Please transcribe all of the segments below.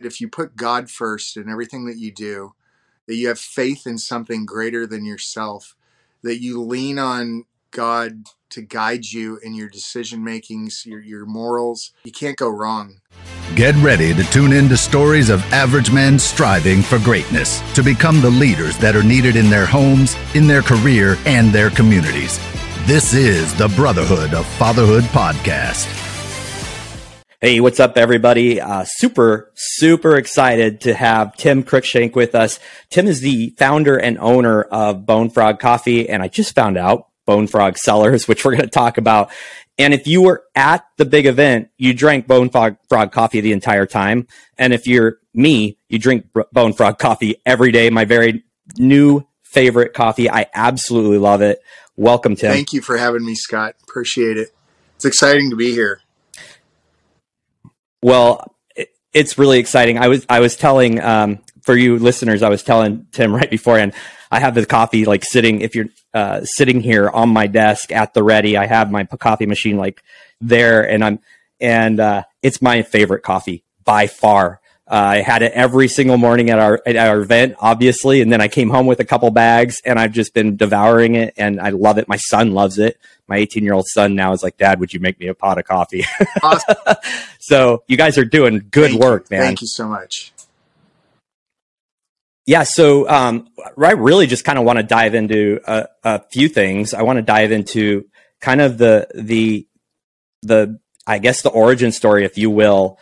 if you put God first in everything that you do, that you have faith in something greater than yourself, that you lean on God to guide you in your decision makings, your, your morals, you can't go wrong. Get ready to tune in to stories of average men striving for greatness to become the leaders that are needed in their homes, in their career, and their communities. This is the Brotherhood of Fatherhood podcast. Hey, what's up, everybody? Uh, super, super excited to have Tim Cruikshank with us. Tim is the founder and owner of Bone Frog Coffee, and I just found out Bone Frog Cellars, which we're going to talk about. And if you were at the big event, you drank Bone Frog, Frog coffee the entire time. And if you're me, you drink Bone Frog coffee every day. My very new favorite coffee. I absolutely love it. Welcome, Tim. Thank you for having me, Scott. Appreciate it. It's exciting to be here. Well, it's really exciting. I was I was telling um, for you listeners, I was telling Tim right beforehand. I have the coffee like sitting. If you're uh, sitting here on my desk at the ready, I have my coffee machine like there, and I'm and uh, it's my favorite coffee by far. Uh, I had it every single morning at our at our event, obviously, and then I came home with a couple bags, and I've just been devouring it, and I love it. My son loves it. My 18 year old son now is like, "Dad, would you make me a pot of coffee?" Awesome. so you guys are doing good Thank work, you. man. Thank you so much. Yeah, so um, I really just kind of want to dive into a, a few things. I want to dive into kind of the the the I guess the origin story, if you will,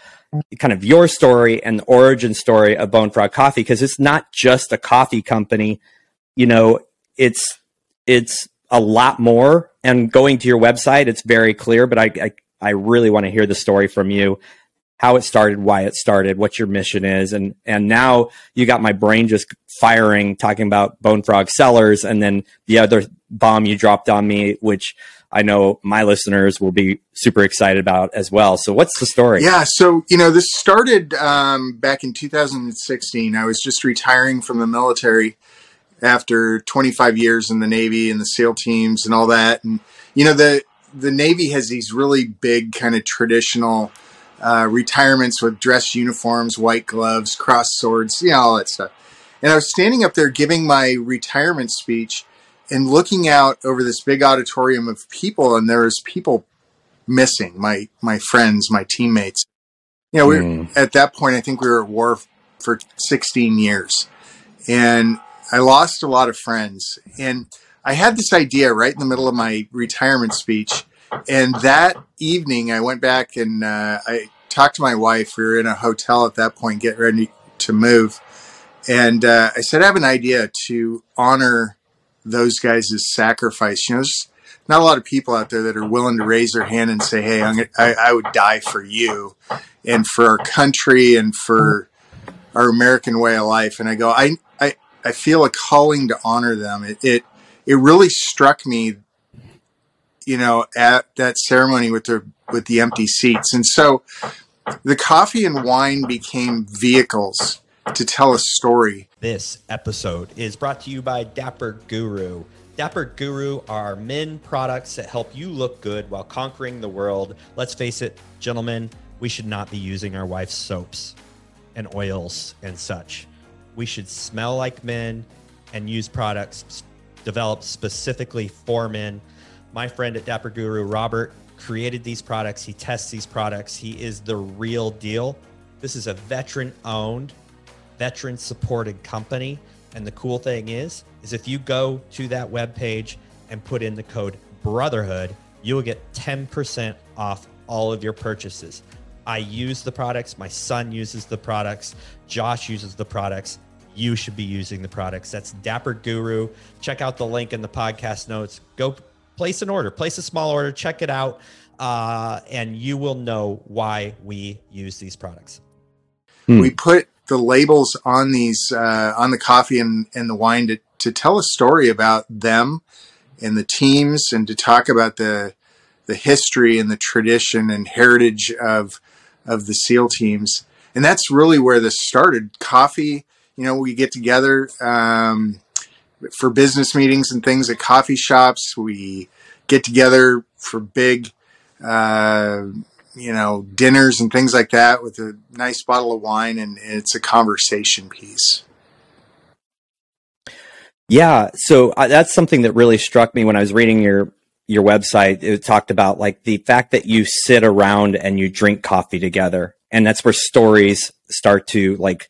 kind of your story and the origin story of Bone Frog Coffee because it's not just a coffee company. You know, it's it's a lot more. And going to your website, it's very clear. But I I, I really want to hear the story from you, how it started, why it started, what your mission is, and and now you got my brain just firing talking about Bone Frog Cellars, and then the other bomb you dropped on me, which I know my listeners will be super excited about as well. So, what's the story? Yeah, so you know, this started um, back in 2016. I was just retiring from the military after 25 years in the Navy and the SEAL teams and all that. And you know, the the Navy has these really big kind of traditional uh, retirements with dress uniforms, white gloves, cross swords, you know, all that stuff. And I was standing up there giving my retirement speech and looking out over this big auditorium of people, and there was people missing my my friends, my teammates. You know, we mm. at that point. I think we were at war for 16 years, and I lost a lot of friends. And I had this idea right in the middle of my retirement speech. And that evening, I went back and uh, I talked to my wife. We were in a hotel at that point, getting ready to move. And uh, I said, I have an idea to honor those guys' sacrifice. You know, there's not a lot of people out there that are willing to raise their hand and say, "Hey, gonna, I, I would die for you and for our country and for our American way of life." And I go, I, I, feel a calling to honor them. It, it, it really struck me, you know, at that ceremony with the with the empty seats, and so the coffee and wine became vehicles to tell a story. This episode is brought to you by Dapper Guru. Dapper Guru are men products that help you look good while conquering the world. Let's face it, gentlemen, we should not be using our wife's soaps and oils and such. We should smell like men and use products developed specifically for men. My friend at Dapper Guru, Robert, created these products. He tests these products. He is the real deal. This is a veteran owned veteran supported company. And the cool thing is, is if you go to that web page and put in the code brotherhood, you will get 10% off all of your purchases. I use the products, my son uses the products, Josh uses the products. You should be using the products. That's Dapper Guru. Check out the link in the podcast notes. Go place an order, place a small order, check it out, uh, and you will know why we use these products. Hmm. We put the labels on these uh, on the coffee and, and the wine to, to tell a story about them and the teams and to talk about the the history and the tradition and heritage of of the SEAL teams. And that's really where this started. Coffee, you know, we get together um, for business meetings and things at coffee shops. We get together for big uh, you know, dinners and things like that with a nice bottle of wine, and, it's a conversation piece. Yeah, so uh, that's something that really struck me when I was reading your your website. It talked about like the fact that you sit around and you drink coffee together, and that's where stories start to like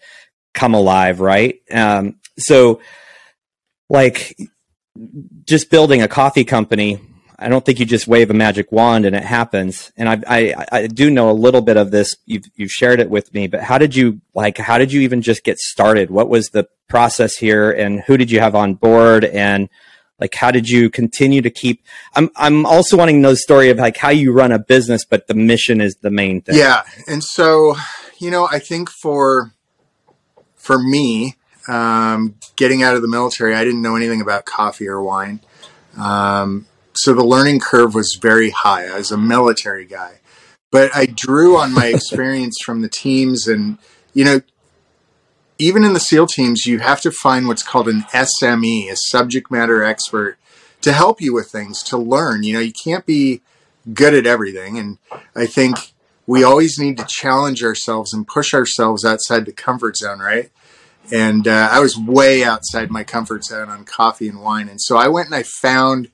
come alive, right? Um, so, like, just building a coffee company I don't think you just wave a magic wand and it happens. And I, I, I do know a little bit of this. You've, you've shared it with me, but how did you like, how did you even just get started? What was the process here and who did you have on board? And like, how did you continue to keep, I'm, I'm also wanting to know the story of like how you run a business, but the mission is the main thing. Yeah. And so, you know, I think for, for me, um, getting out of the military, I didn't know anything about coffee or wine. Um, so the learning curve was very high. I was a military guy, but I drew on my experience from the teams, and you know, even in the SEAL teams, you have to find what's called an SME, a subject matter expert, to help you with things to learn. You know, you can't be good at everything, and I think we always need to challenge ourselves and push ourselves outside the comfort zone, right? And uh, I was way outside my comfort zone on coffee and wine, and so I went and I found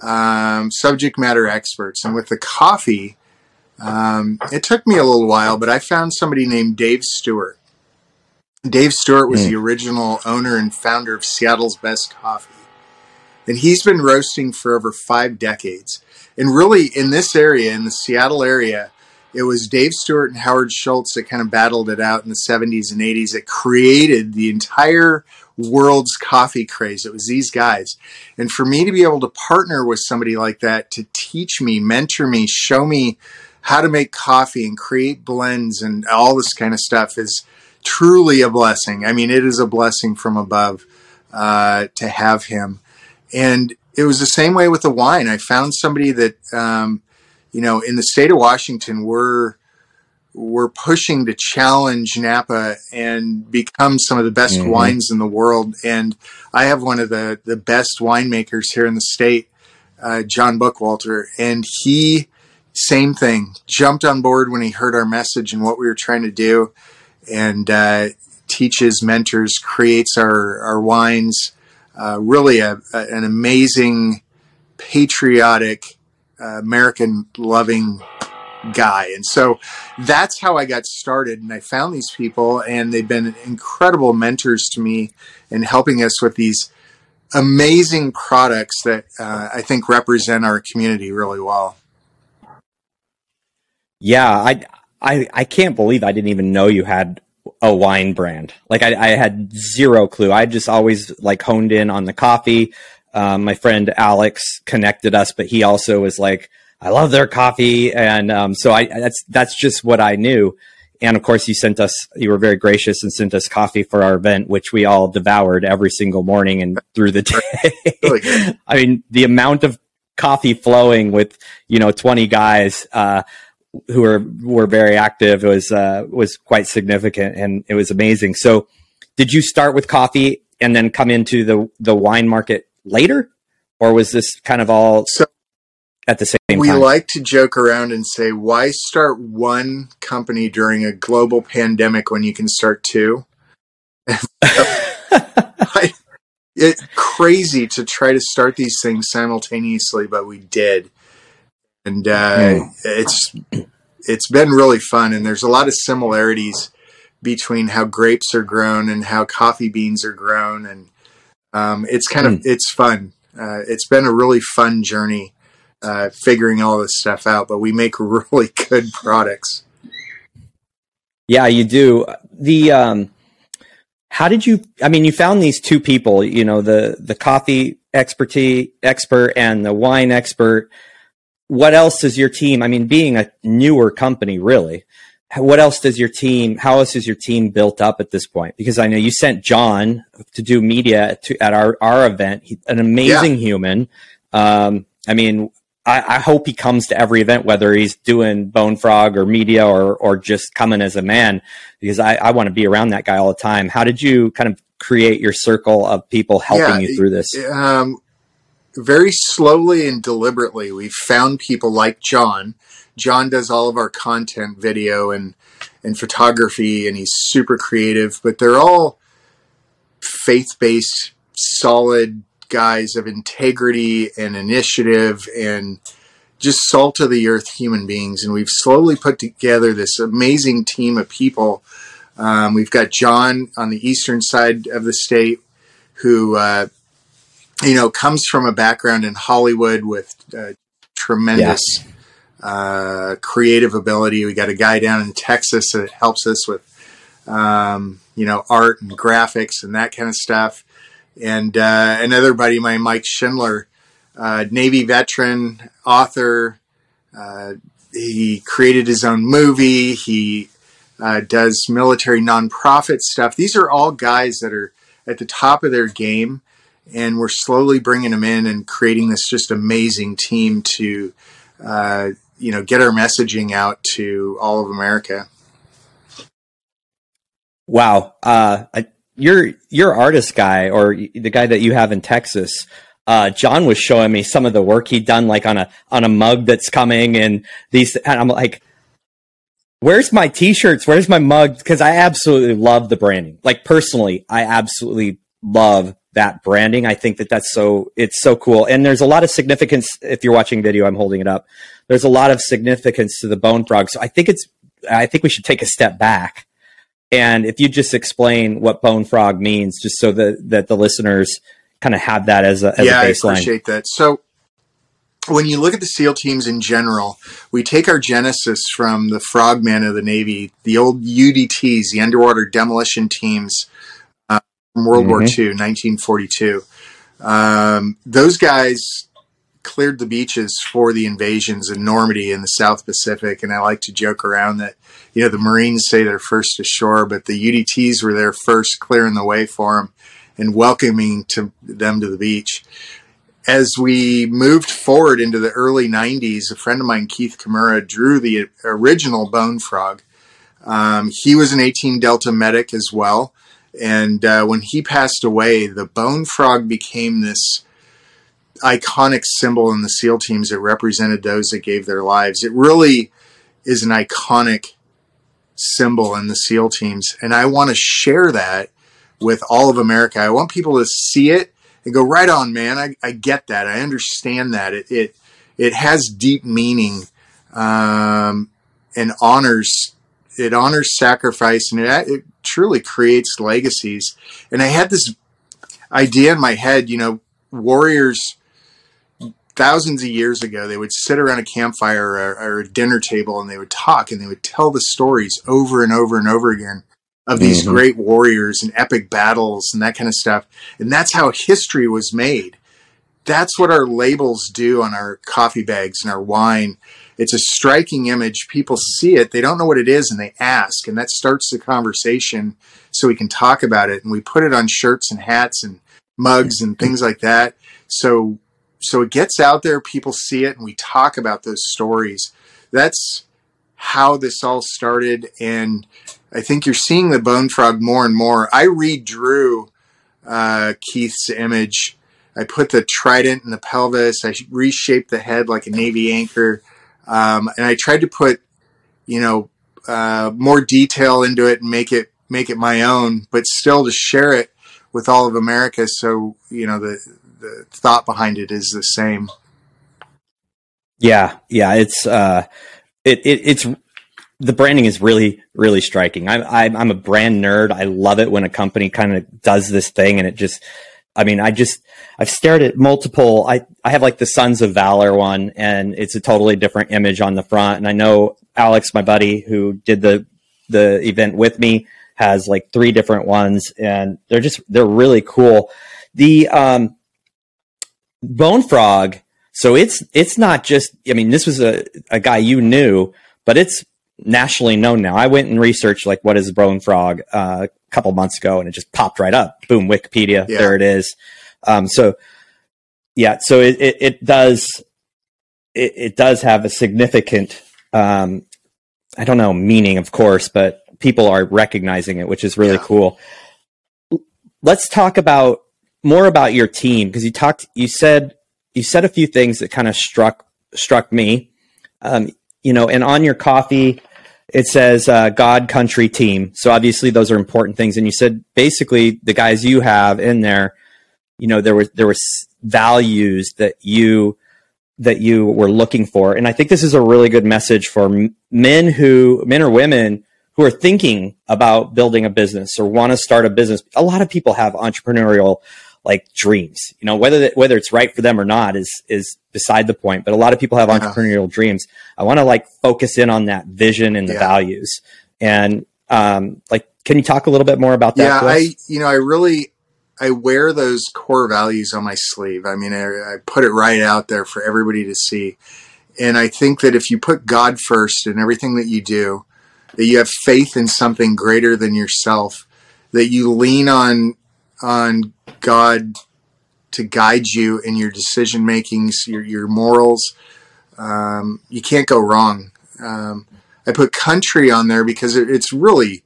um, subject matter experts. And with the coffee, um, it took me a little while, but I found somebody named Dave Stewart. Dave Stewart was mm. the original owner and founder of Seattle's Best Coffee. And he's been roasting for over five decades. And really, in this area, in the Seattle area, it was Dave Stewart and Howard Schultz that kind of battled it out in the 70s and 80s that created the entire world's coffee craze. It was these guys. And for me to be able to partner with somebody like that to teach me, mentor me, show me how to make coffee and create blends and all this kind of stuff is truly a blessing. I mean, it is a blessing from above uh, to have him. And it was the same way with the wine. I found somebody that, um, you know, in the state of Washington, we're we're pushing to challenge Napa and become some of the best mm-hmm. wines in the world. And I have one of the, the best winemakers here in the state, uh, John Buckwalter, and he, same thing, jumped on board when he heard our message and what we were trying to do, and uh, teaches, mentors, creates our our wines. Uh, really, a, a, an amazing, patriotic, American loving guy. And so that's how I got started. And I found these people, and they've been incredible mentors to me in helping us with these amazing products that uh, I think represent our community really well. Yeah, I, I I can't believe I didn't even know you had a wine brand. Like I, I had zero clue. I just always like honed in on the coffee. Um, my friend Alex connected us, but he also was like, I love their coffee, and um, so I that's that's just what I knew. And of course, you sent us. You were very gracious and sent us coffee for our event, which we all devoured every single morning and through the day. I mean, the amount of coffee flowing with you know twenty guys uh, who were were very active was uh, was quite significant, and it was amazing. So, did you start with coffee and then come into the the wine market later, or was this kind of all? So at the same we time. We like to joke around and say, why start one company during a global pandemic when you can start two? I, it's crazy to try to start these things simultaneously, but we did. And uh, mm. it's it's been really fun, and there's a lot of similarities between how grapes are grown and how coffee beans are grown, and um, it's kind mm. of it's fun. Uh, it's been a really fun journey uh, figuring all this stuff out, but we make really good products. Yeah, you do. The um, how did you? I mean, you found these two people. You know, the the coffee expertise expert and the wine expert. What else does your team? I mean, being a newer company, really. What else does your team? How else is your team built up at this point? Because I know you sent John to do media to, at our our event. He, an amazing yeah. human. Um, I mean, I, I, hope he comes to every event, whether he's doing Bone Frog or media or or just coming as a man, because I, I want to be around that guy all the time. How did you kind of create your circle of people helping yeah, you through this? Um, very slowly and deliberately, we found people like John John does all of our content, video and and photography, and he's super creative. But they're all faith based, solid guys of integrity and initiative and just salt of the earth human beings. And we've slowly put together this amazing team of people. Um, we've got John on the eastern side of the state who, uh, you know, comes from a background in Hollywood with uh, tremendous yeah. Uh, creative ability. We got a guy down in Texas that helps us with, um, you know, art and graphics and that kind of stuff. And uh, another buddy, my Mike Schindler, uh, Navy veteran, author. Uh, he created his own movie. He uh, does military nonprofit stuff. These are all guys that are at the top of their game, and we're slowly bringing them in and creating this just amazing team to, uh, you know, get our messaging out to all of America. Wow, uh, your your artist guy or the guy that you have in Texas uh, John was showing me some of the work he'd done, like on a on a mug that's coming, and these. And I'm like, "Where's my T-shirts? Where's my mug?" Because I absolutely love the branding. Like personally, I absolutely love that branding. I think that that's so it's so cool, and there's a lot of significance. If you're watching video, I'm holding it up. There's a lot of significance to the bone frog. So I think it's. I think we should take a step back, and if you just explain what bone frog means, just so that that the listeners kind of have that as a, as yeah, a baseline. I appreciate that. So when you look at the SEAL teams in general, we take our genesis from the frogmen of the Navy, the old UDTs, the underwater demolition teams uh, from World mm-hmm. War II, 1942. Um, those guys cleared the beaches for the invasions in Normandy in the South Pacific. And I like to joke around that, you know, the Marines say they're first ashore, but the UDTs were there first, clearing the way for them and welcoming to them to the beach. As we moved forward into the early 90s, a friend of mine, Keith Kimura, drew the original bone frog. Um, he was an 18 Delta medic as well. And uh, when he passed away, the bone frog became this iconic symbol in the SEAL teams that represented those that gave their lives. It really is an iconic symbol in the SEAL teams. And I want to share that with all of America. I want people to see it and go right on, man. I, I get that. I understand that. It it, it has deep meaning um, and honors it honors sacrifice and it, it truly creates legacies. And I had this idea in my head. You know, warriors thousands of years ago, they would sit around a campfire or, or, a dinner table and they would talk and they would tell the stories over and over and over again of these mm-hmm. great warriors and epic battles and that kind of stuff. And that's how history was made. That's what our labels do on our coffee bags and our wine. It's a striking image. People see it, they don't know what it is, and they ask. And that starts the conversation so we can talk about it. And we put it on shirts and hats and mugs and things like that. So so it gets out there, people see it, and we talk about those stories. That's how this all started. And I think you're seeing the bone frog more and more. I redrew uh, Keith's image. I put the trident in the pelvis. I reshaped the head like a navy anchor, um, and I tried to put, you know, uh, more detail into it and make it make it my own, but still to share it with all of America. So you know the the thought behind it is the same. Yeah, yeah, it's uh, it, it it's the branding is really really striking. I'm I'm, I'm a brand nerd. I love it when a company kind of does this thing, and it just. I mean, I just I've stared at multiple. I I have like the Sons of Valor one, and it's a totally different image on the front. And I know Alex, my buddy, who did the the event with me, has like three different ones, and they're just they're really cool. The um, Bone Frog. So it's it's not just. I mean, this was a a guy you knew, but it's nationally known now. I went and researched like what is bone frog uh, a couple months ago, and it just popped right up. Boom, Wikipedia. Yeah. There it is. Um, so yeah, so it, it, it does it, it, does have a significant um, I don't know meaning, of course, but people are recognizing it, which is really yeah. cool. Let's talk about more about your team because you talked you said you said a few things that kind of struck struck me. Um, you know, and on your coffee, it says uh, God, country, team. So obviously those are important things. And you said basically the guys you have in there, you know, there was there was values that you that you were looking for. And I think this is a really good message for men who men or women who are thinking about building a business or want to start a business. A lot of people have entrepreneurial like dreams. You know, whether whether it's right for them or not is is beside the point. But a lot of people have yeah. entrepreneurial dreams. I want to like focus in on that vision and the yeah. values. And um, like, can you talk a little bit more about that? Yeah, I you know I really I wear those core values on my sleeve. I mean, I, I put it right out there for everybody to see. And I think that if you put God first in everything that you do, that you have faith in something greater than yourself, that you lean on on God to guide you in your decision makings, your your morals. Um, you can't go wrong. Um, I put country on there because it, it's really,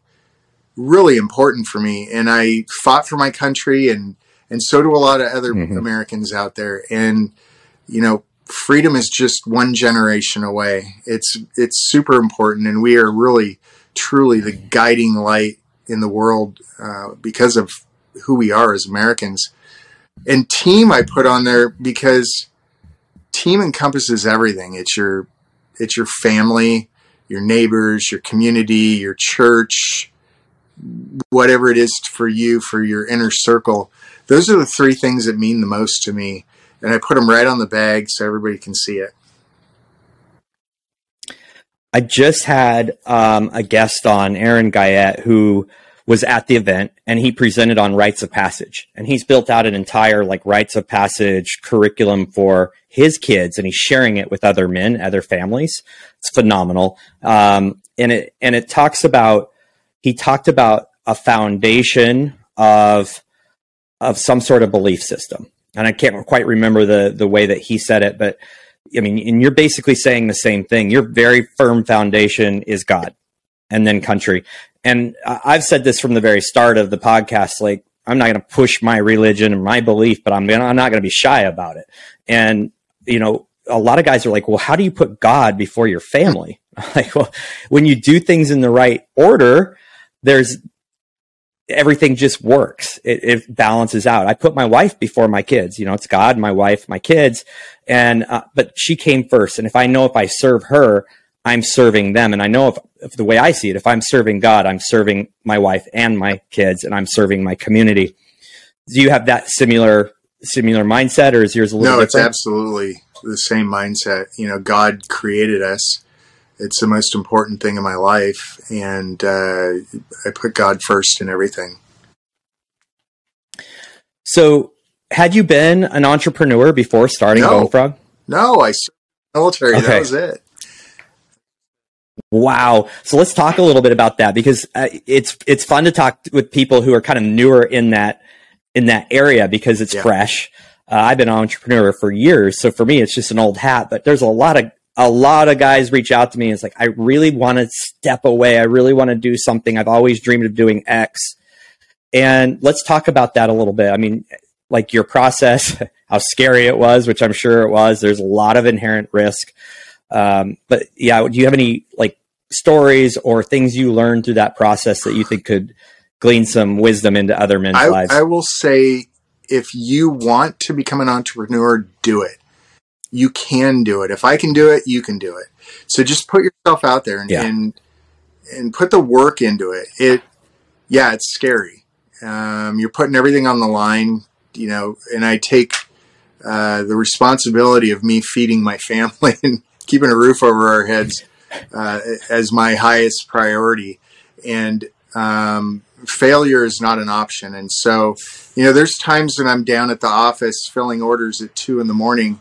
really important for me, and I fought for my country, and and so do a lot of other mm-hmm. Americans out there. And you know, freedom is just one generation away. It's it's super important, and we are really, truly the guiding light in the world uh, because of who we are as Americans. And team I put on there because team encompasses everything. It's your it's your family, your neighbors, your community, your church, whatever it is for you for your inner circle. Those are the three things that mean the most to me, and I put them right on the bag so everybody can see it. I just had um, a guest on, Aaron Guyette, who was at the event and he presented on rites of passage. And he's built out an entire like rites of passage curriculum for his kids and he's sharing it with other men other families. It's phenomenal. Um, and it and it talks about he talked about a foundation of of some sort of belief system. And i can't quite remember the the way that he said it but i mean and you're basically saying the same thing. Your very firm foundation is god and then country and I've said this from the very start of the podcast, like I'm not going to push my religion and my belief, but I'm gonna, I'm not going to be shy about it. And you know, a lot of guys are like, well, how do you put God before your family? like, well, when you do things in the right order, there's everything just works. It, it, balances out. I put my wife before my kids. You know, it's God, my wife, my kids, and uh, but she came first. And if I know if I serve her, I'm serving them. And I know if, if the way I see it, if I'm serving God, I'm serving my wife and my kids, and I'm serving my community. Do you have that similar similar mindset, or is yours a little? No, different? it's absolutely the same mindset. You know, God created us. It's the most important thing in my life, and uh, I put God first in everything. So, had you been an entrepreneur before starting no. Bone Frog? No, I served military. Okay. That was it. Wow. So let's talk a little bit about that because uh, it's it's fun to talk with people who are kind of newer in that in that area because it's yeah. fresh. Uh, I've been an entrepreneur for years, so for me it's just an old hat. But there's a lot of a lot of guys reach out to me and it's like I really want to step away. I really want to do something. I've always dreamed of doing X. And let's talk about that a little bit. I mean, like your process, how scary it was, which I'm sure it was. There's a lot of inherent risk. Um, but yeah, do you have any like stories or things you learned through that process that you think could glean some wisdom into other men's I, lives? I will say, if you want to become an entrepreneur, do it. You can do it. If I can do it, you can do it. So just put yourself out there and, yeah. and, and put the work into it. It, yeah, it's scary. Um, you're putting everything on the line, you know, and I take uh, the responsibility of me feeding my family and keeping a roof over our heads uh, as my highest priority. And um, failure is not an option. And so, you know, there's times when I'm down at the office filling orders at two in the morning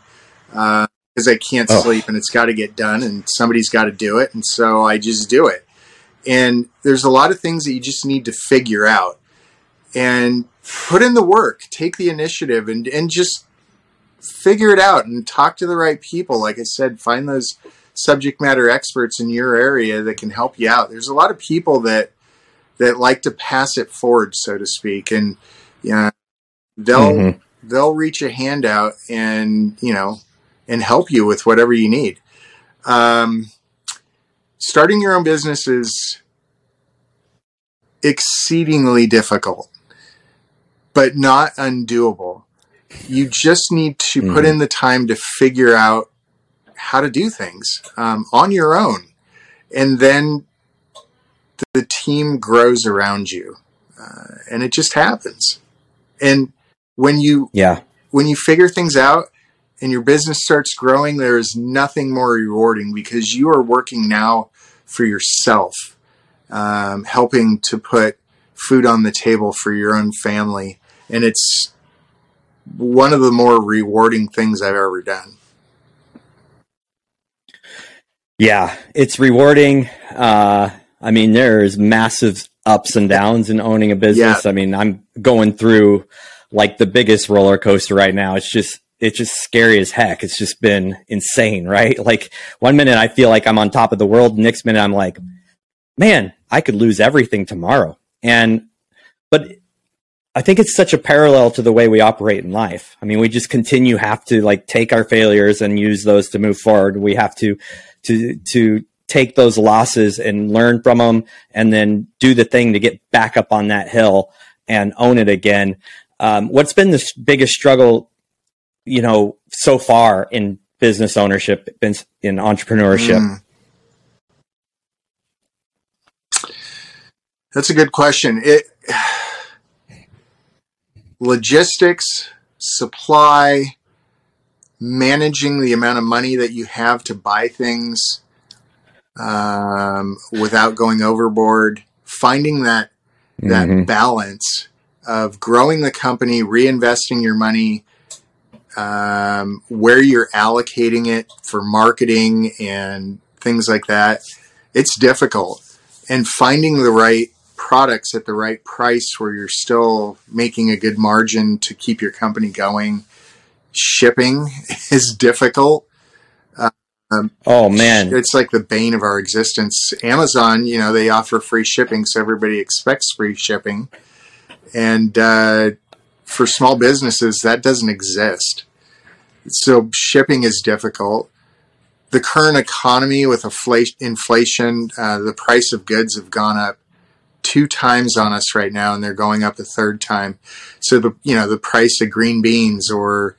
because uh, I can't oh. sleep and it's got to get done and somebody's got to do it. And so I just do it. And there's a lot of things that you just need to figure out and put in the work, take the initiative and, and just figure it out and talk to the right people. Like I said, find those subject matter experts in your area that can help you out. There's a lot of people that that like to pass it forward, so to speak, and you know, they'll mm-hmm. they'll reach a hand out and you know and help you with whatever you need. Um, starting your own business is exceedingly difficult, but not undoable. You just need to mm. put in the time to figure out how to do things um, on your own. And then the team grows around you. Uh, and it just happens. And when you yeah when you figure things out and your business starts growing, there is nothing more rewarding because you are working now for yourself, um, helping to put food on the table for your own family, and it's one of the more rewarding things I've ever done. Yeah, it's rewarding. Uh, I mean, there's massive ups and downs in owning a business. Yeah. I mean, I'm going through like the biggest roller coaster right now. It's just it's just scary as heck. It's just been insane, right? Like one minute I feel like I'm on top of the world, next minute I'm like, man, I could lose everything tomorrow. And but I think it's such a parallel to the way we operate in life. I mean, we just continue have to like take our failures and use those to move forward. We have to to to take those losses and learn from them and then do the thing to get back up on that hill and own it again. Um, what's been the biggest struggle, you know, so far in business ownership, in, entrepreneurship? Mm. That's a good question. It logistics, supply, managing the amount of money that you have to buy things um, without going overboard, finding that that mm-hmm. balance of growing the company, reinvesting your money, um, where you're allocating it for marketing and things like that. It's difficult, and finding the right products at the right price where you're still making a good margin to keep your company going. Shipping is difficult. Um, oh man, it's like the bane of our existence. Amazon, you know, they offer free shipping, so everybody expects free shipping, and uh, for small businesses, that doesn't exist. So shipping is difficult. The current economy with inflation, uh, the price of goods have gone up two times on us right now, and they're going up a third time. So the you know the price of green beans or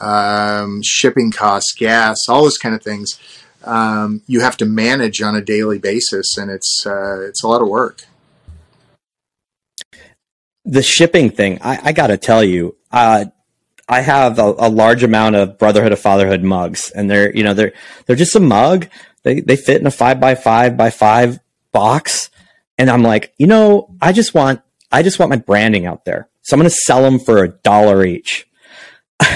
um, shipping costs, gas, all those kind of things. Um, you have to manage on a daily basis, and it's uh, it's a lot of work. The shipping thing, I, I got to tell you, uh, I have a, a, large amount of Brotherhood of Fatherhood mugs, and they're you know they're they're just a mug. They they fit in a five by five by five box, and I'm like, you know, I just want I just want my branding out there, so I'm going to sell them for a dollar each.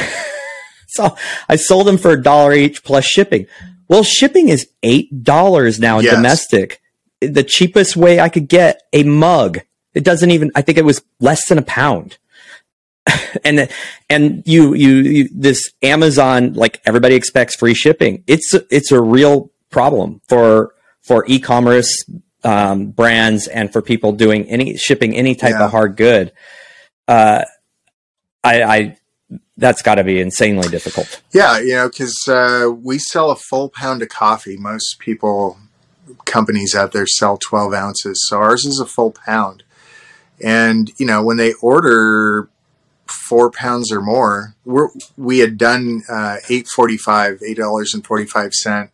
so I sold them for a dollar each plus shipping. Well, shipping is eight dollars now yes. domestic. The cheapest way I could get a mug. It doesn't even. I think it was less than a pound. and and you, you you this Amazon like everybody expects free shipping. It's it's a real problem for for e-commerce um, brands and for people doing any shipping any type yeah. of hard good. Uh, I, I that's got to be insanely difficult. Yeah, you know, because uh, we sell a full pound of coffee. Most people, companies out there sell 12 ounces. So ours is a full pound. And, you know, when they order four pounds or more, we're, we had done uh, 845 $8.45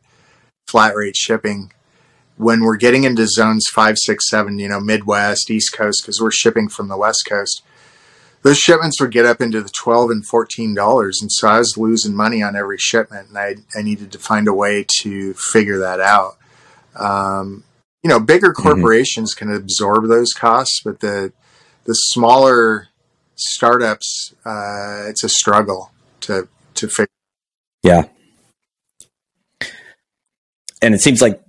flat rate shipping. When we're getting into zones five, six, seven, you know, Midwest, East Coast, because we're shipping from the West Coast, those shipments would get up into the 12 and 14 dollars and so i was losing money on every shipment and i, I needed to find a way to figure that out um, you know bigger mm-hmm. corporations mm-hmm. can absorb those costs but the the smaller startups uh, it's a struggle to to figure yeah and it seems like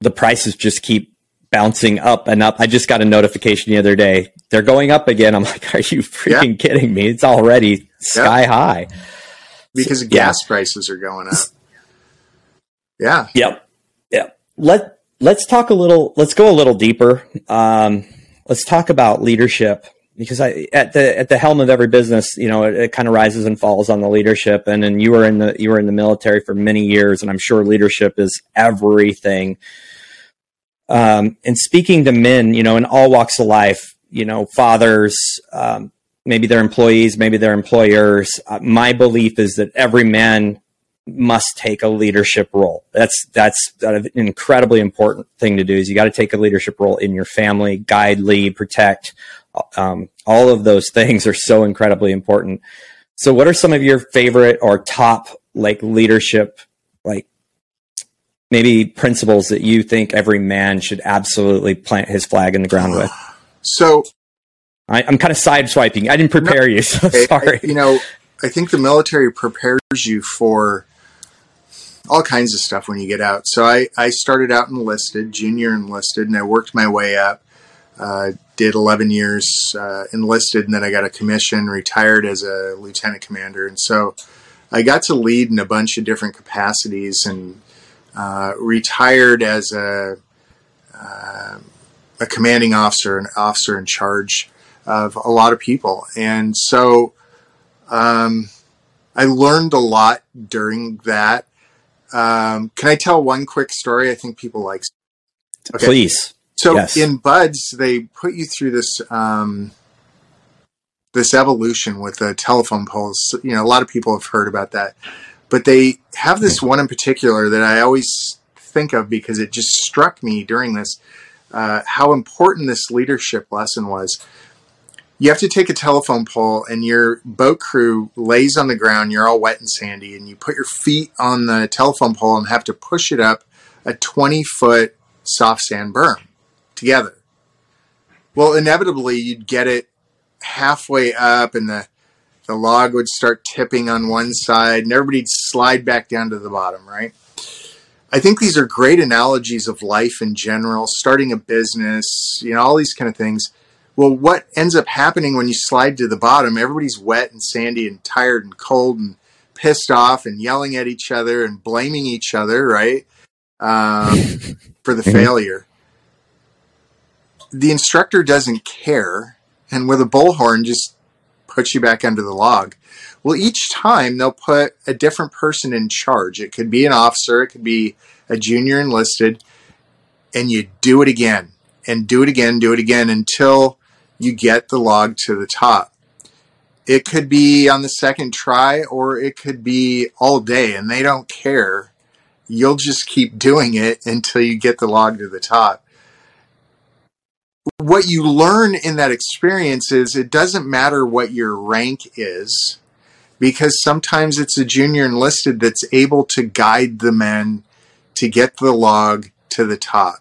the prices just keep bouncing up and up. I just got a notification the other day. They're going up again. I'm like, are you freaking yeah. kidding me? It's already sky high. Because so, gas yeah. prices are going up. Yeah. Yep. Yep. Let let's talk a little let's go a little deeper. Um, let's talk about leadership because I at the at the helm of every business, you know, it, it kind of rises and falls on the leadership. And then you were in the you were in the military for many years, and I'm sure leadership is everything Um, and speaking to men, you know, in all walks of life, you know, fathers, um, maybe they're employees, maybe they're employers. Uh, my belief is that every man must take a leadership role. That's that's an incredibly important thing to do. Is you got to take a leadership role in your family, guide, lead, protect. Um, all of those things are so incredibly important. So, what are some of your favorite or top like leadership, like maybe principles that you think every man should absolutely plant his flag in the ground with? So, I, am kind of sideswiping. I didn't prepare no, you, so sorry. I, you know, I think the military prepares you for all kinds of stuff when you get out. So I, I started out enlisted, junior enlisted, and I worked my way up. Uh, did 11 years uh, enlisted, and then I got a commission, retired as a lieutenant commander. And so I got to lead in a bunch of different capacities and uh, retired as a, uh, a commanding officer, an officer in charge of a lot of people. And so um, I learned a lot during that. Um, can I tell one quick story? I think people like. Okay. Please. So yes. in BUD/S, they put you through this um, this evolution with the telephone poles. You know, a lot of people have heard about that, but they have this one in particular that I always think of because it just struck me during this uh, how important this leadership lesson was. You have to take a telephone pole and your boat crew lays on the ground you're all wet and sandy and you put your feet on the telephone pole and have to push it up a 20 foot soft sand berm together. Well inevitably you'd get it halfway up and the the log would start tipping on one side and everybody'd slide back down to the bottom right I think these are great analogies of life in general, starting a business, you know, all these kind of things well, what ends up happening when you slide to the bottom? Everybody's wet and sandy and tired and cold and pissed off and yelling at each other and blaming each other, right? Um, for the mm-hmm. failure. The instructor doesn't care, and with a bullhorn, just puts you back under the log. Well, each time they'll put a different person in charge. It could be an officer, it could be a junior enlisted, and you do it again and do it again, do it again until you get the log to the top. It could be on the second try or it could be all day and they don't care. You'll just keep doing it until you get the log to the top. What you learn in that experience is it doesn't matter what your rank is because sometimes it's a junior enlisted that's able to guide the men to get the log to the top.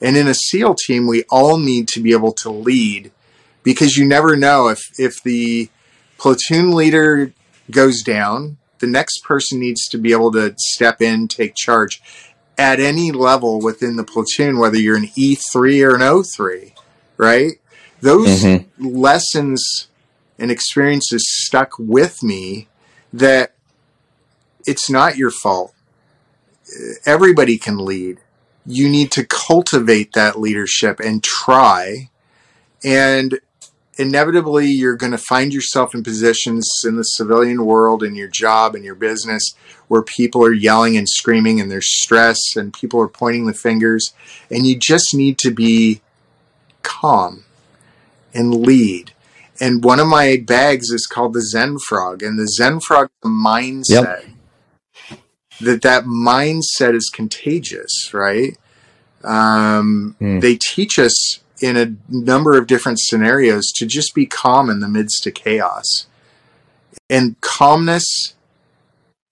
And in a SEAL team, we all need to be able to lead because you never know if if the platoon leader goes down, the next person needs to be able to step in, take charge at any level within the platoon, whether you're an E3 or an O3, right? Those mm-hmm. lessons and experiences stuck with me that it's not your fault. Everybody can lead. You need to cultivate that leadership and try. And inevitably you're going to find yourself in positions in the civilian world in your job and your business where people are yelling and screaming and there's stress and people are pointing the fingers and you just need to be calm and lead and one of my bags is called the zen frog and the zen frog the mindset yep. that that mindset is contagious right um, mm. they teach us in a number of different scenarios to just be calm in the midst of chaos. And calmness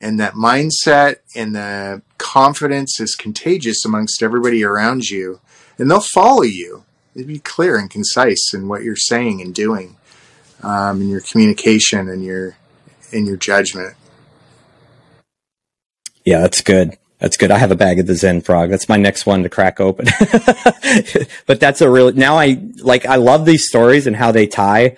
and that mindset and the confidence is contagious amongst everybody around you. And they'll follow you. It'd be clear and concise in what you're saying and doing, um, in your communication and your in your judgment. Yeah, that's good. That's good. I have a bag of the Zen frog. That's my next one to crack open. but that's a real, now I like, I love these stories and how they tie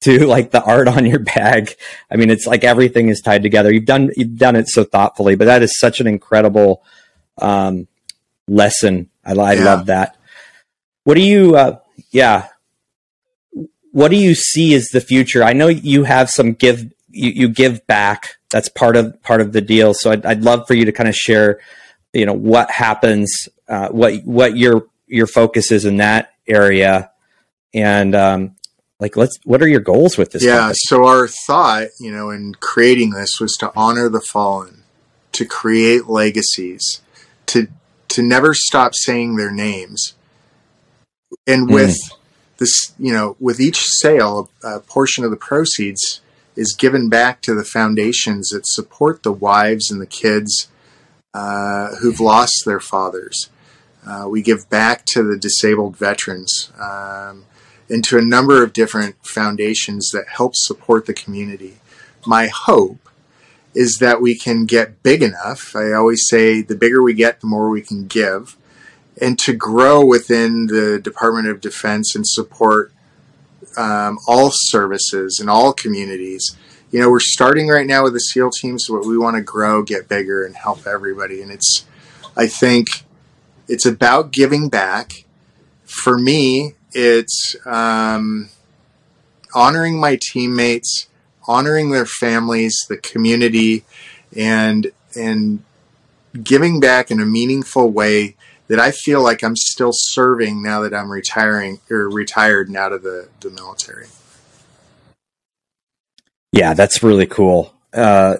to like the art on your bag. I mean, it's like everything is tied together. You've done, you've done it so thoughtfully, but that is such an incredible, um, lesson. I, I yeah. love that. What do you, uh, yeah. What do you see as the future? I know you have some give, you, you give back that's part of part of the deal. So I'd, I'd love for you to kind of share, you know, what happens, uh, what what your your focus is in that area, and um, like let's what are your goals with this? Yeah, company? so our thought, you know, in creating this was to honor the fallen, to create legacies, to to never stop saying their names, and with this, you know, with each sale, a portion of the proceeds is given back to the foundations that support the wives and the kids uh, who've lost their fathers. Uh, we give back to the disabled veterans um, and to a number of different foundations that help support the community. My hope is that we can get big enough. I always say the bigger we get, the more we can give, and to grow within the Department of Defense and support um, all services and all communities. You know, we're starting right now with the SEAL teams, but we want to grow, get bigger, and help everybody. And it's, I think, it's about giving back. For me, it's um, honoring my teammates, honoring their families, the community, and and giving back in a meaningful way that I feel like I'm still serving now that I'm retiring or retired and out of the, the military. Yeah, that's really cool. Uh,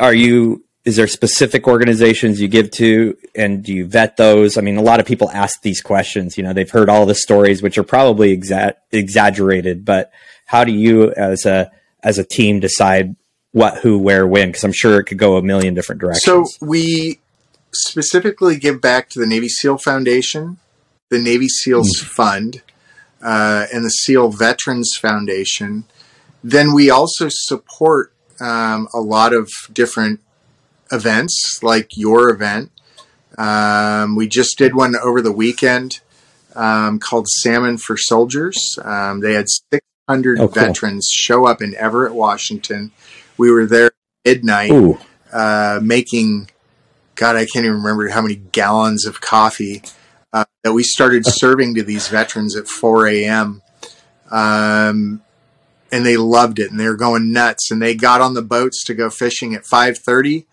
are you? Is there specific organizations you give to, and do you vet those? I mean, a lot of people ask these questions. You know, they've heard all the stories, which are probably exa- exaggerated. But how do you, as a as a team, decide what, who, where, when? Because I'm sure it could go a million different directions. So we specifically give back to the Navy SEAL Foundation, the Navy SEALs mm. Fund, uh, and the SEAL Veterans Foundation. Then we also support um, a lot of different events, like your event. Um, we just did one over the weekend um, called Salmon for Soldiers. Um, they had 600 oh, cool. veterans show up in Everett, Washington. We were there midnight uh, making God, I can't even remember how many gallons of coffee uh, that we started serving to these veterans at 4 a.m. Um, and they loved it, and they were going nuts. And they got on the boats to go fishing at 5:30,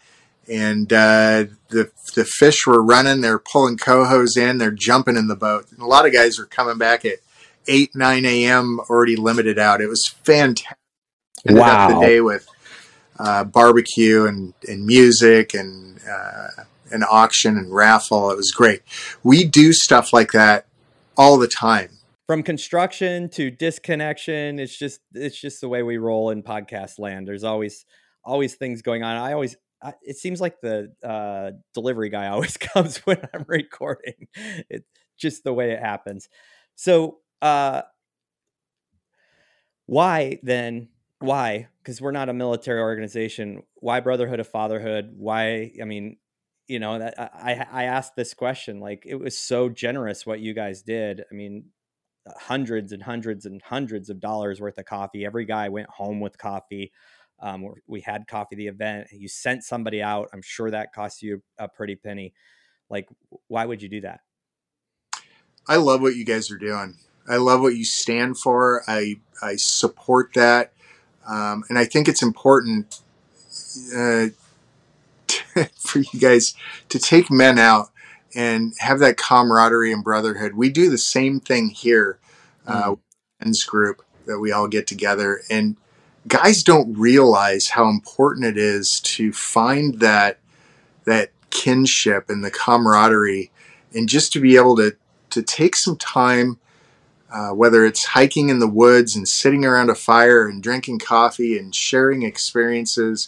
and uh, the the fish were running. They're pulling cohos in. They're jumping in the boat. And a lot of guys are coming back at 8, 9 a.m. already limited out. It was fantastic. Ended wow. up the day with uh, barbecue and, and music and uh, an auction and raffle. It was great. We do stuff like that all the time. From construction to disconnection, it's just it's just the way we roll in podcast land. There's always always things going on. I always I, it seems like the uh, delivery guy always comes when I'm recording. It's just the way it happens. So, uh, why then why? Because we're not a military organization. Why Brotherhood of Fatherhood? Why? I mean, you know, that I I asked this question. Like, it was so generous what you guys did. I mean, hundreds and hundreds and hundreds of dollars worth of coffee. Every guy went home with coffee. Um, we had coffee the event. You sent somebody out. I'm sure that cost you a pretty penny. Like, why would you do that? I love what you guys are doing. I love what you stand for. I I support that. Um, and I think it's important uh, to, for you guys to take men out and have that camaraderie and brotherhood. We do the same thing here, uh, mm. men's group that we all get together, and guys don't realize how important it is to find that that kinship and the camaraderie, and just to be able to to take some time uh, whether it's hiking in the woods and sitting around a fire and drinking coffee and sharing experiences,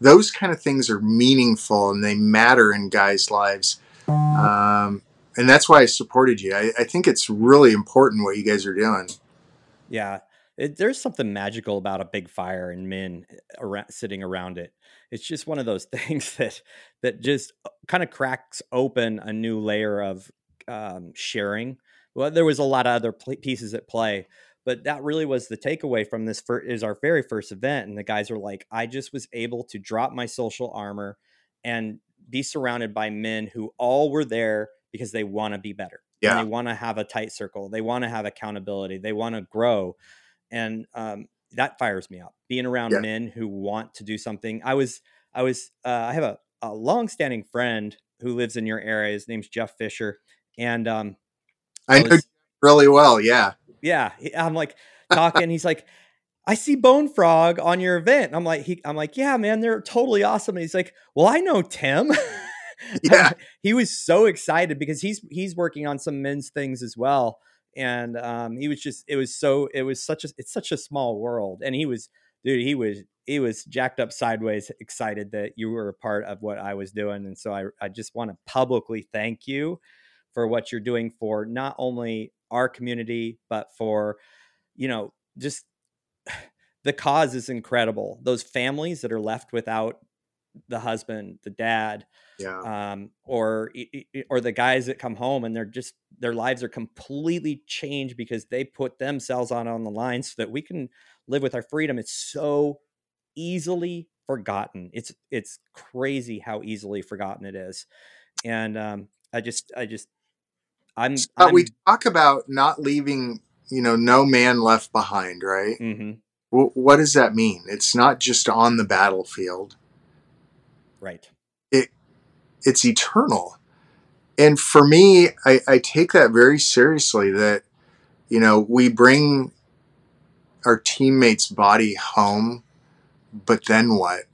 those kind of things are meaningful and they matter in guys' lives. Um, and that's why I supported you. I, I, think it's really important what you guys are doing. Yeah. It, there's something magical about a big fire and men around, sitting around it. It's just one of those things that that just uh, kind of cracks open a new layer of um, sharing well, there was a lot of other pieces at play, but that really was the takeaway from this. For, is our very first event, and the guys were like, "I just was able to drop my social armor and be surrounded by men who all were there because they want to be better. Yeah, they want to have a tight circle. They want to have accountability. They want to grow, and um, that fires me up. Being around yeah. men who want to do something. I was, I was, uh, I have a, a long-standing friend who lives in your area. His name's Jeff Fisher, and um, I, know really well. Yeah. Yeah. I'm like talking. he's like, I see Bone Frog on your event. I'm like, he, I'm like, yeah, man, they're totally awesome. And he's like, well, I know Tim. Yeah. he was so excited because he's he's working on some men's things as well. And um, he was just, it was so, it was such a, it's such a small world. And he was, dude, he was, he was jacked up sideways, excited that you were a part of what I was doing. And so I, I just want to publicly thank you for what you're doing for not only our community, but for, you know, just the cause is incredible. Those families that are left without the husband, the dad, yeah. um, or or the guys that come home and they're just their lives are completely changed because they put themselves on on the line so that we can live with our freedom. It's so easily forgotten. It's it's crazy how easily forgotten it is, and um, I just I just I'm, I'm we talk about not leaving you know no man left behind, right? Mm-hmm. W- what does that mean? It's not just on the battlefield, right? It it's eternal, and for me, I, I take that very seriously. That you know we bring our teammate's body home but then what?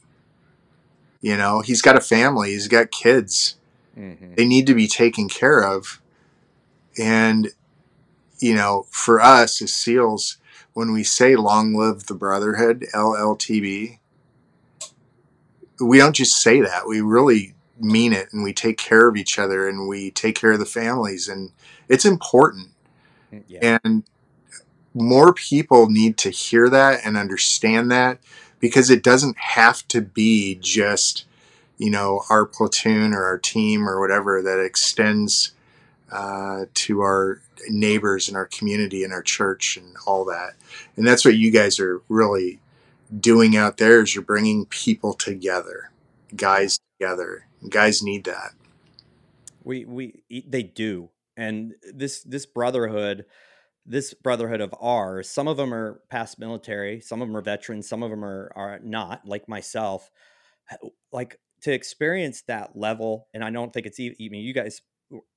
You know, he's got a family, he's got kids. Mm-hmm. They need to be taken care of. And, you know, for us as SEALs, when we say long live the brotherhood, LLTB, we don't just say that. We really mean it and we take care of each other and we take care of the families and it's important. Yeah. And more people need to hear that and understand that because it doesn't have to be just you know our platoon or our team or whatever that extends uh, to our neighbors and our community and our church and all that and that's what you guys are really doing out there is you're bringing people together guys together guys need that we we they do and this this brotherhood this brotherhood of ours, some of them are past military, some of them are veterans, some of them are are not, like myself. Like to experience that level, and I don't think it's even. I mean, you guys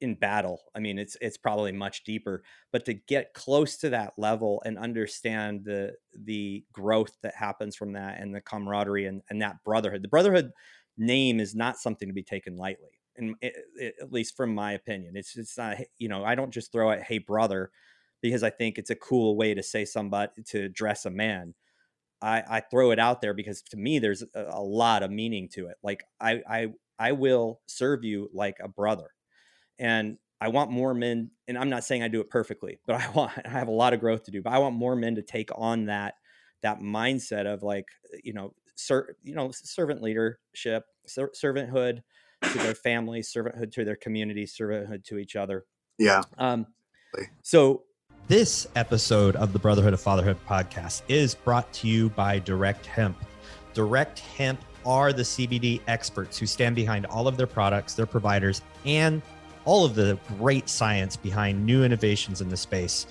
in battle. I mean, it's it's probably much deeper, but to get close to that level and understand the the growth that happens from that and the camaraderie and, and that brotherhood. The brotherhood name is not something to be taken lightly. And at least from my opinion, it's it's not. You know, I don't just throw out "Hey, brother." because I think it's a cool way to say somebody to address a man. I, I throw it out there because to me there's a, a lot of meaning to it. Like I, I I will serve you like a brother, and I want more men. And I'm not saying I do it perfectly, but I want I have a lot of growth to do. But I want more men to take on that that mindset of like you know ser, you know servant leadership, ser, servanthood to their families, servanthood to their communities, servanthood to each other. Yeah. Um. So this episode of the Brotherhood of Fatherhood podcast is brought to you by Direct Hemp. Direct Hemp are the CBD experts who stand behind all of their products, their providers, and all of the great science behind new innovations in the space.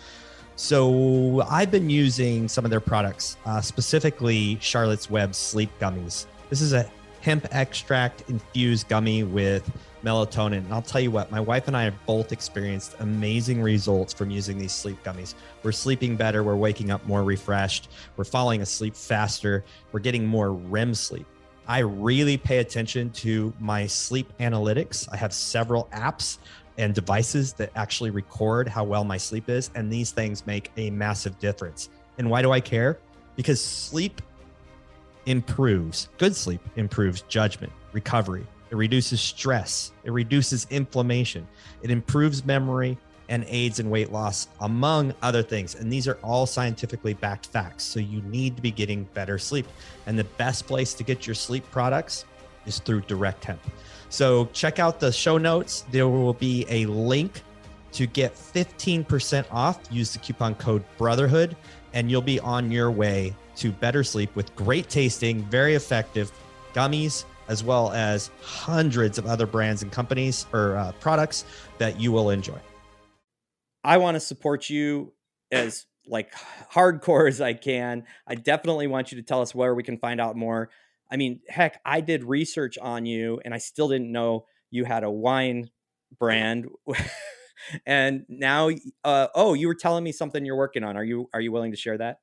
So I've been using some of their products, uh, specifically Charlotte's Web sleep gummies. This is a hemp extract infused gummy with melatonin. And I'll tell you what, my wife and I have both experienced amazing results from using these sleep gummies. We're sleeping better, we're waking up more refreshed, we're falling asleep faster, we're getting more REM sleep. I really pay attention to my sleep analytics. I have several apps and devices that actually record how well my sleep is, and these things make a massive difference. And why do I care? Because sleep improves, good sleep improves judgment, recovery, it reduces stress, it reduces inflammation, it improves memory and aids in weight loss, among other things. And these are all scientifically backed facts. So you need to be getting better sleep. And the best place to get your sleep products is through Direct Hemp. So check out the show notes. There will be a link to get 15% off. Use the coupon code Brotherhood, and you'll be on your way to better sleep with great tasting, very effective gummies as well as hundreds of other brands and companies or uh, products that you will enjoy. I want to support you as like hardcore as I can. I definitely want you to tell us where we can find out more. I mean, heck, I did research on you and I still didn't know you had a wine brand and now, uh, oh, you were telling me something you're working on. Are you are you willing to share that?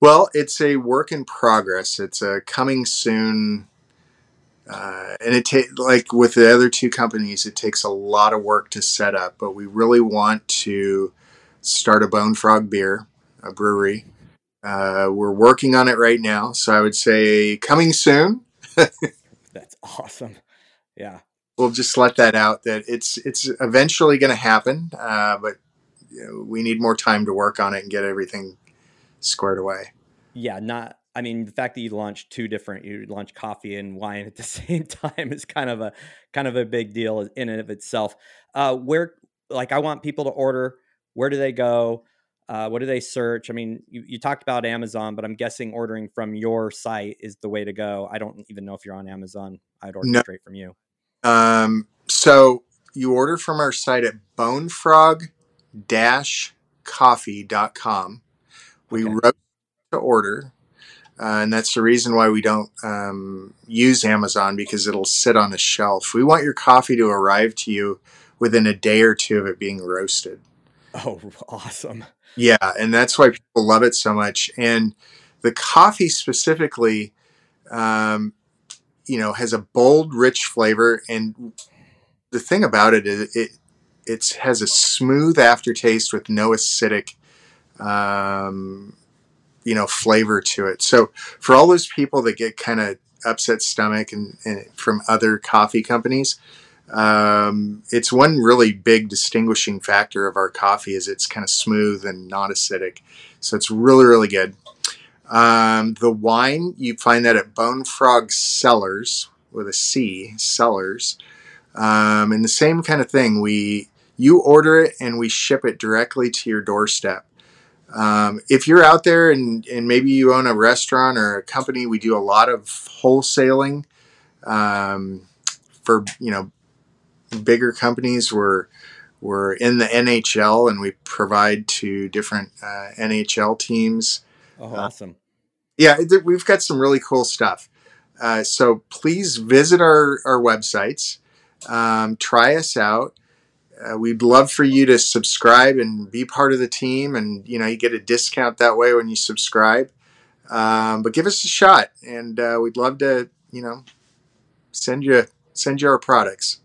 Well, it's a work in progress. It's a coming soon, uh, and it takes like with the other two companies, it takes a lot of work to set up. But we really want to start a Bone Frog beer, a brewery. Uh, we're working on it right now, so I would say coming soon. That's awesome. Yeah, we'll just let that out. That it's it's eventually going to happen, uh, but you know, we need more time to work on it and get everything squared away. Yeah, not. I mean, the fact that you launched two different, you launched coffee and wine at the same time is kind of a kind of a big deal in and of itself. Uh, where, like, I want people to order. Where do they go? Uh, what do they search? I mean, you, you talked about Amazon, but I'm guessing ordering from your site is the way to go. I don't even know if you're on Amazon. I'd order no. straight from you. Um, so you order from our site at bonefrog-coffee.com. We okay. wrote to order, uh, and that's the reason why we don't um, use Amazon because it'll sit on a shelf. We want your coffee to arrive to you within a day or two of it being roasted. Oh, awesome. Yeah, and that's why people love it so much. And the coffee specifically, um, you know, has a bold, rich flavor. And the thing about it is it it has a smooth aftertaste with no acidic um, you know flavor to it. So for all those people that get kind of upset stomach and, and, from other coffee companies, um, it's one really big distinguishing factor of our coffee is it's kind of smooth and not acidic. So it's really really good. Um, the wine you find that at Bone Frog Cellars with a C Cellars, um, and the same kind of thing. We you order it and we ship it directly to your doorstep. Um, if you're out there and, and maybe you own a restaurant or a company, we do a lot of wholesaling um, for you know bigger companies. We're we're in the NHL and we provide to different uh, NHL teams. Oh, awesome! Uh, yeah, we've got some really cool stuff. Uh, so please visit our our websites, um, try us out uh, we'd love for you to subscribe and be part of the team and you know you get a discount that way when you subscribe. Um, but give us a shot and uh, we'd love to you know send you send you our products.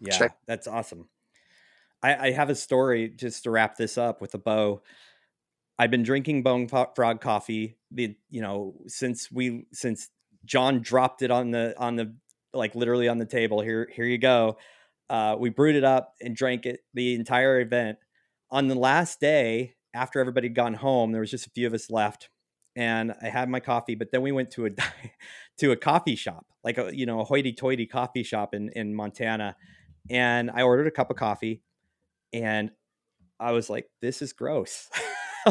Yeah Check. that's awesome. I, I have a story just to wrap this up with a bow. I've been drinking bone frog coffee the you know since we since john dropped it on the on the like literally on the table. Here here you go uh, we brewed it up and drank it the entire event. On the last day, after everybody had gone home, there was just a few of us left, and I had my coffee. But then we went to a to a coffee shop, like a you know a hoity-toity coffee shop in in Montana, and I ordered a cup of coffee, and I was like, "This is gross."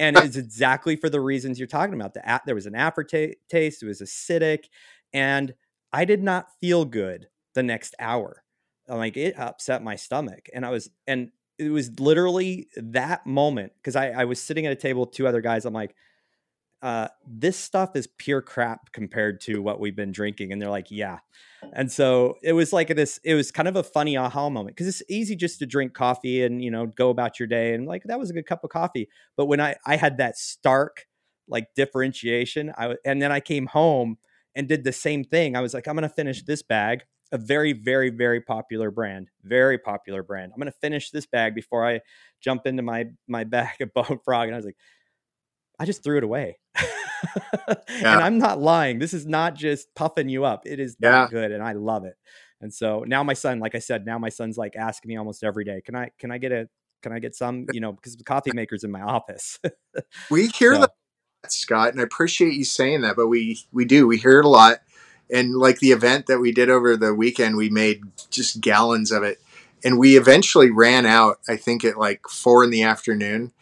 and it's exactly for the reasons you're talking about. The there was an aftertaste, it was acidic, and I did not feel good the next hour like it upset my stomach and i was and it was literally that moment because I, I was sitting at a table with two other guys i'm like uh, this stuff is pure crap compared to what we've been drinking and they're like yeah and so it was like this it was kind of a funny aha moment because it's easy just to drink coffee and you know go about your day and like that was a good cup of coffee but when i i had that stark like differentiation i and then i came home and did the same thing i was like i'm gonna finish this bag a very, very, very popular brand. Very popular brand. I'm gonna finish this bag before I jump into my my bag of bone frog. And I was like, I just threw it away. yeah. And I'm not lying. This is not just puffing you up. It is yeah. good, and I love it. And so now my son, like I said, now my son's like asking me almost every day, "Can I can I get a can I get some?" You know, because the coffee maker's in my office. we hear so. that, Scott, and I appreciate you saying that. But we we do we hear it a lot and like the event that we did over the weekend, we made just gallons of it, and we eventually ran out. I think at like four in the afternoon,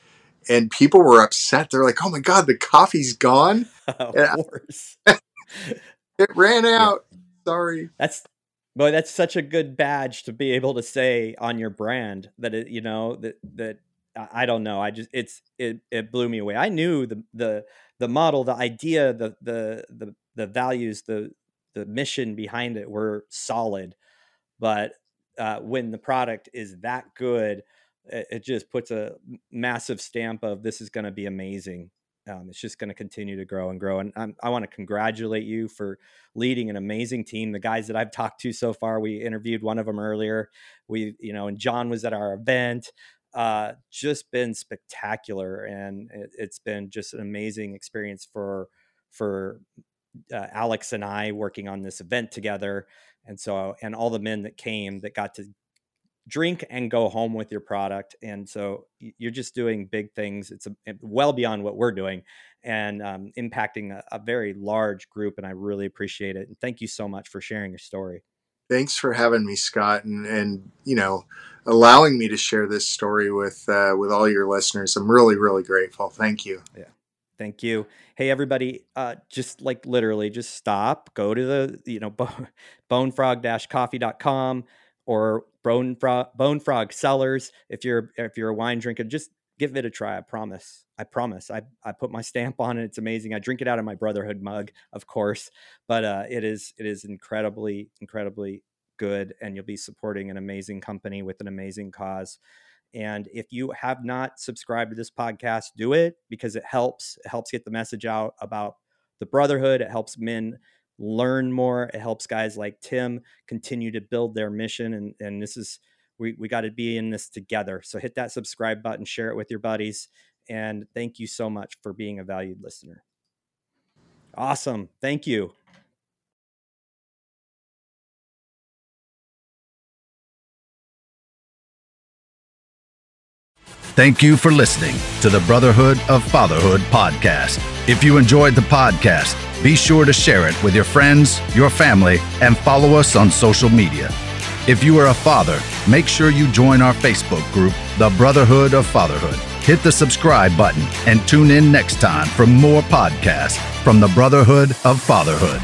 and people were upset. They're like, "Oh my god, the coffee's gone!" of course, it ran out. Yeah. Sorry. That's boy, that's such a good badge to be able to say on your brand that it, you know, that that I don't know. I just it's it it blew me away. I knew the the the model, the idea, the the the the values, the the mission behind it were solid, but uh, when the product is that good, it, it just puts a massive stamp of this is going to be amazing. Um, it's just going to continue to grow and grow. And I'm, i want to congratulate you for leading an amazing team. The guys that I've talked to so far, we interviewed one of them earlier. We, you know, and John was at our event. Uh, just been spectacular, and it, has been just an amazing experience for for uh, Alex and I working on this event together. And so, and all the men that came that got to drink and go home with your product. And so you're just doing big things. It's a, well beyond what we're doing and um, impacting a, a very large group. And I really appreciate it. And thank you so much for sharing your story. Thanks for having me, Scott, and, and you know, allowing me to share this story with uh, with all your listeners. I'm really, really grateful. Thank you. Yeah. Thank you. Hey, everybody, uh, just like literally just stop, go to the, you know, bonefrog-coffee.com or bone frog, cellars. If you're, if you're a wine drinker, just give it a try. I promise. I promise. I, I put my stamp on it. It's amazing. I drink it out of my brotherhood mug, of course, but uh, it is, it is incredibly, incredibly good. And you'll be supporting an amazing company with an amazing cause. And if you have not subscribed to this podcast, do it because it helps. It helps get the message out about the brotherhood. It helps men learn more. It helps guys like Tim continue to build their mission. And, and this is, we, we got to be in this together. So hit that subscribe button, share it with your buddies. And thank you so much for being a valued listener. Awesome. Thank you. Thank you for listening to the Brotherhood of Fatherhood podcast. If you enjoyed the podcast, be sure to share it with your friends, your family, and follow us on social media. If you are a father, make sure you join our Facebook group, The Brotherhood of Fatherhood. Hit the subscribe button and tune in next time for more podcasts from the Brotherhood of Fatherhood.